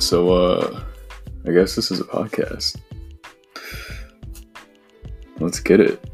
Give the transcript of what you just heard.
So, uh, I guess this is a podcast. Let's get it.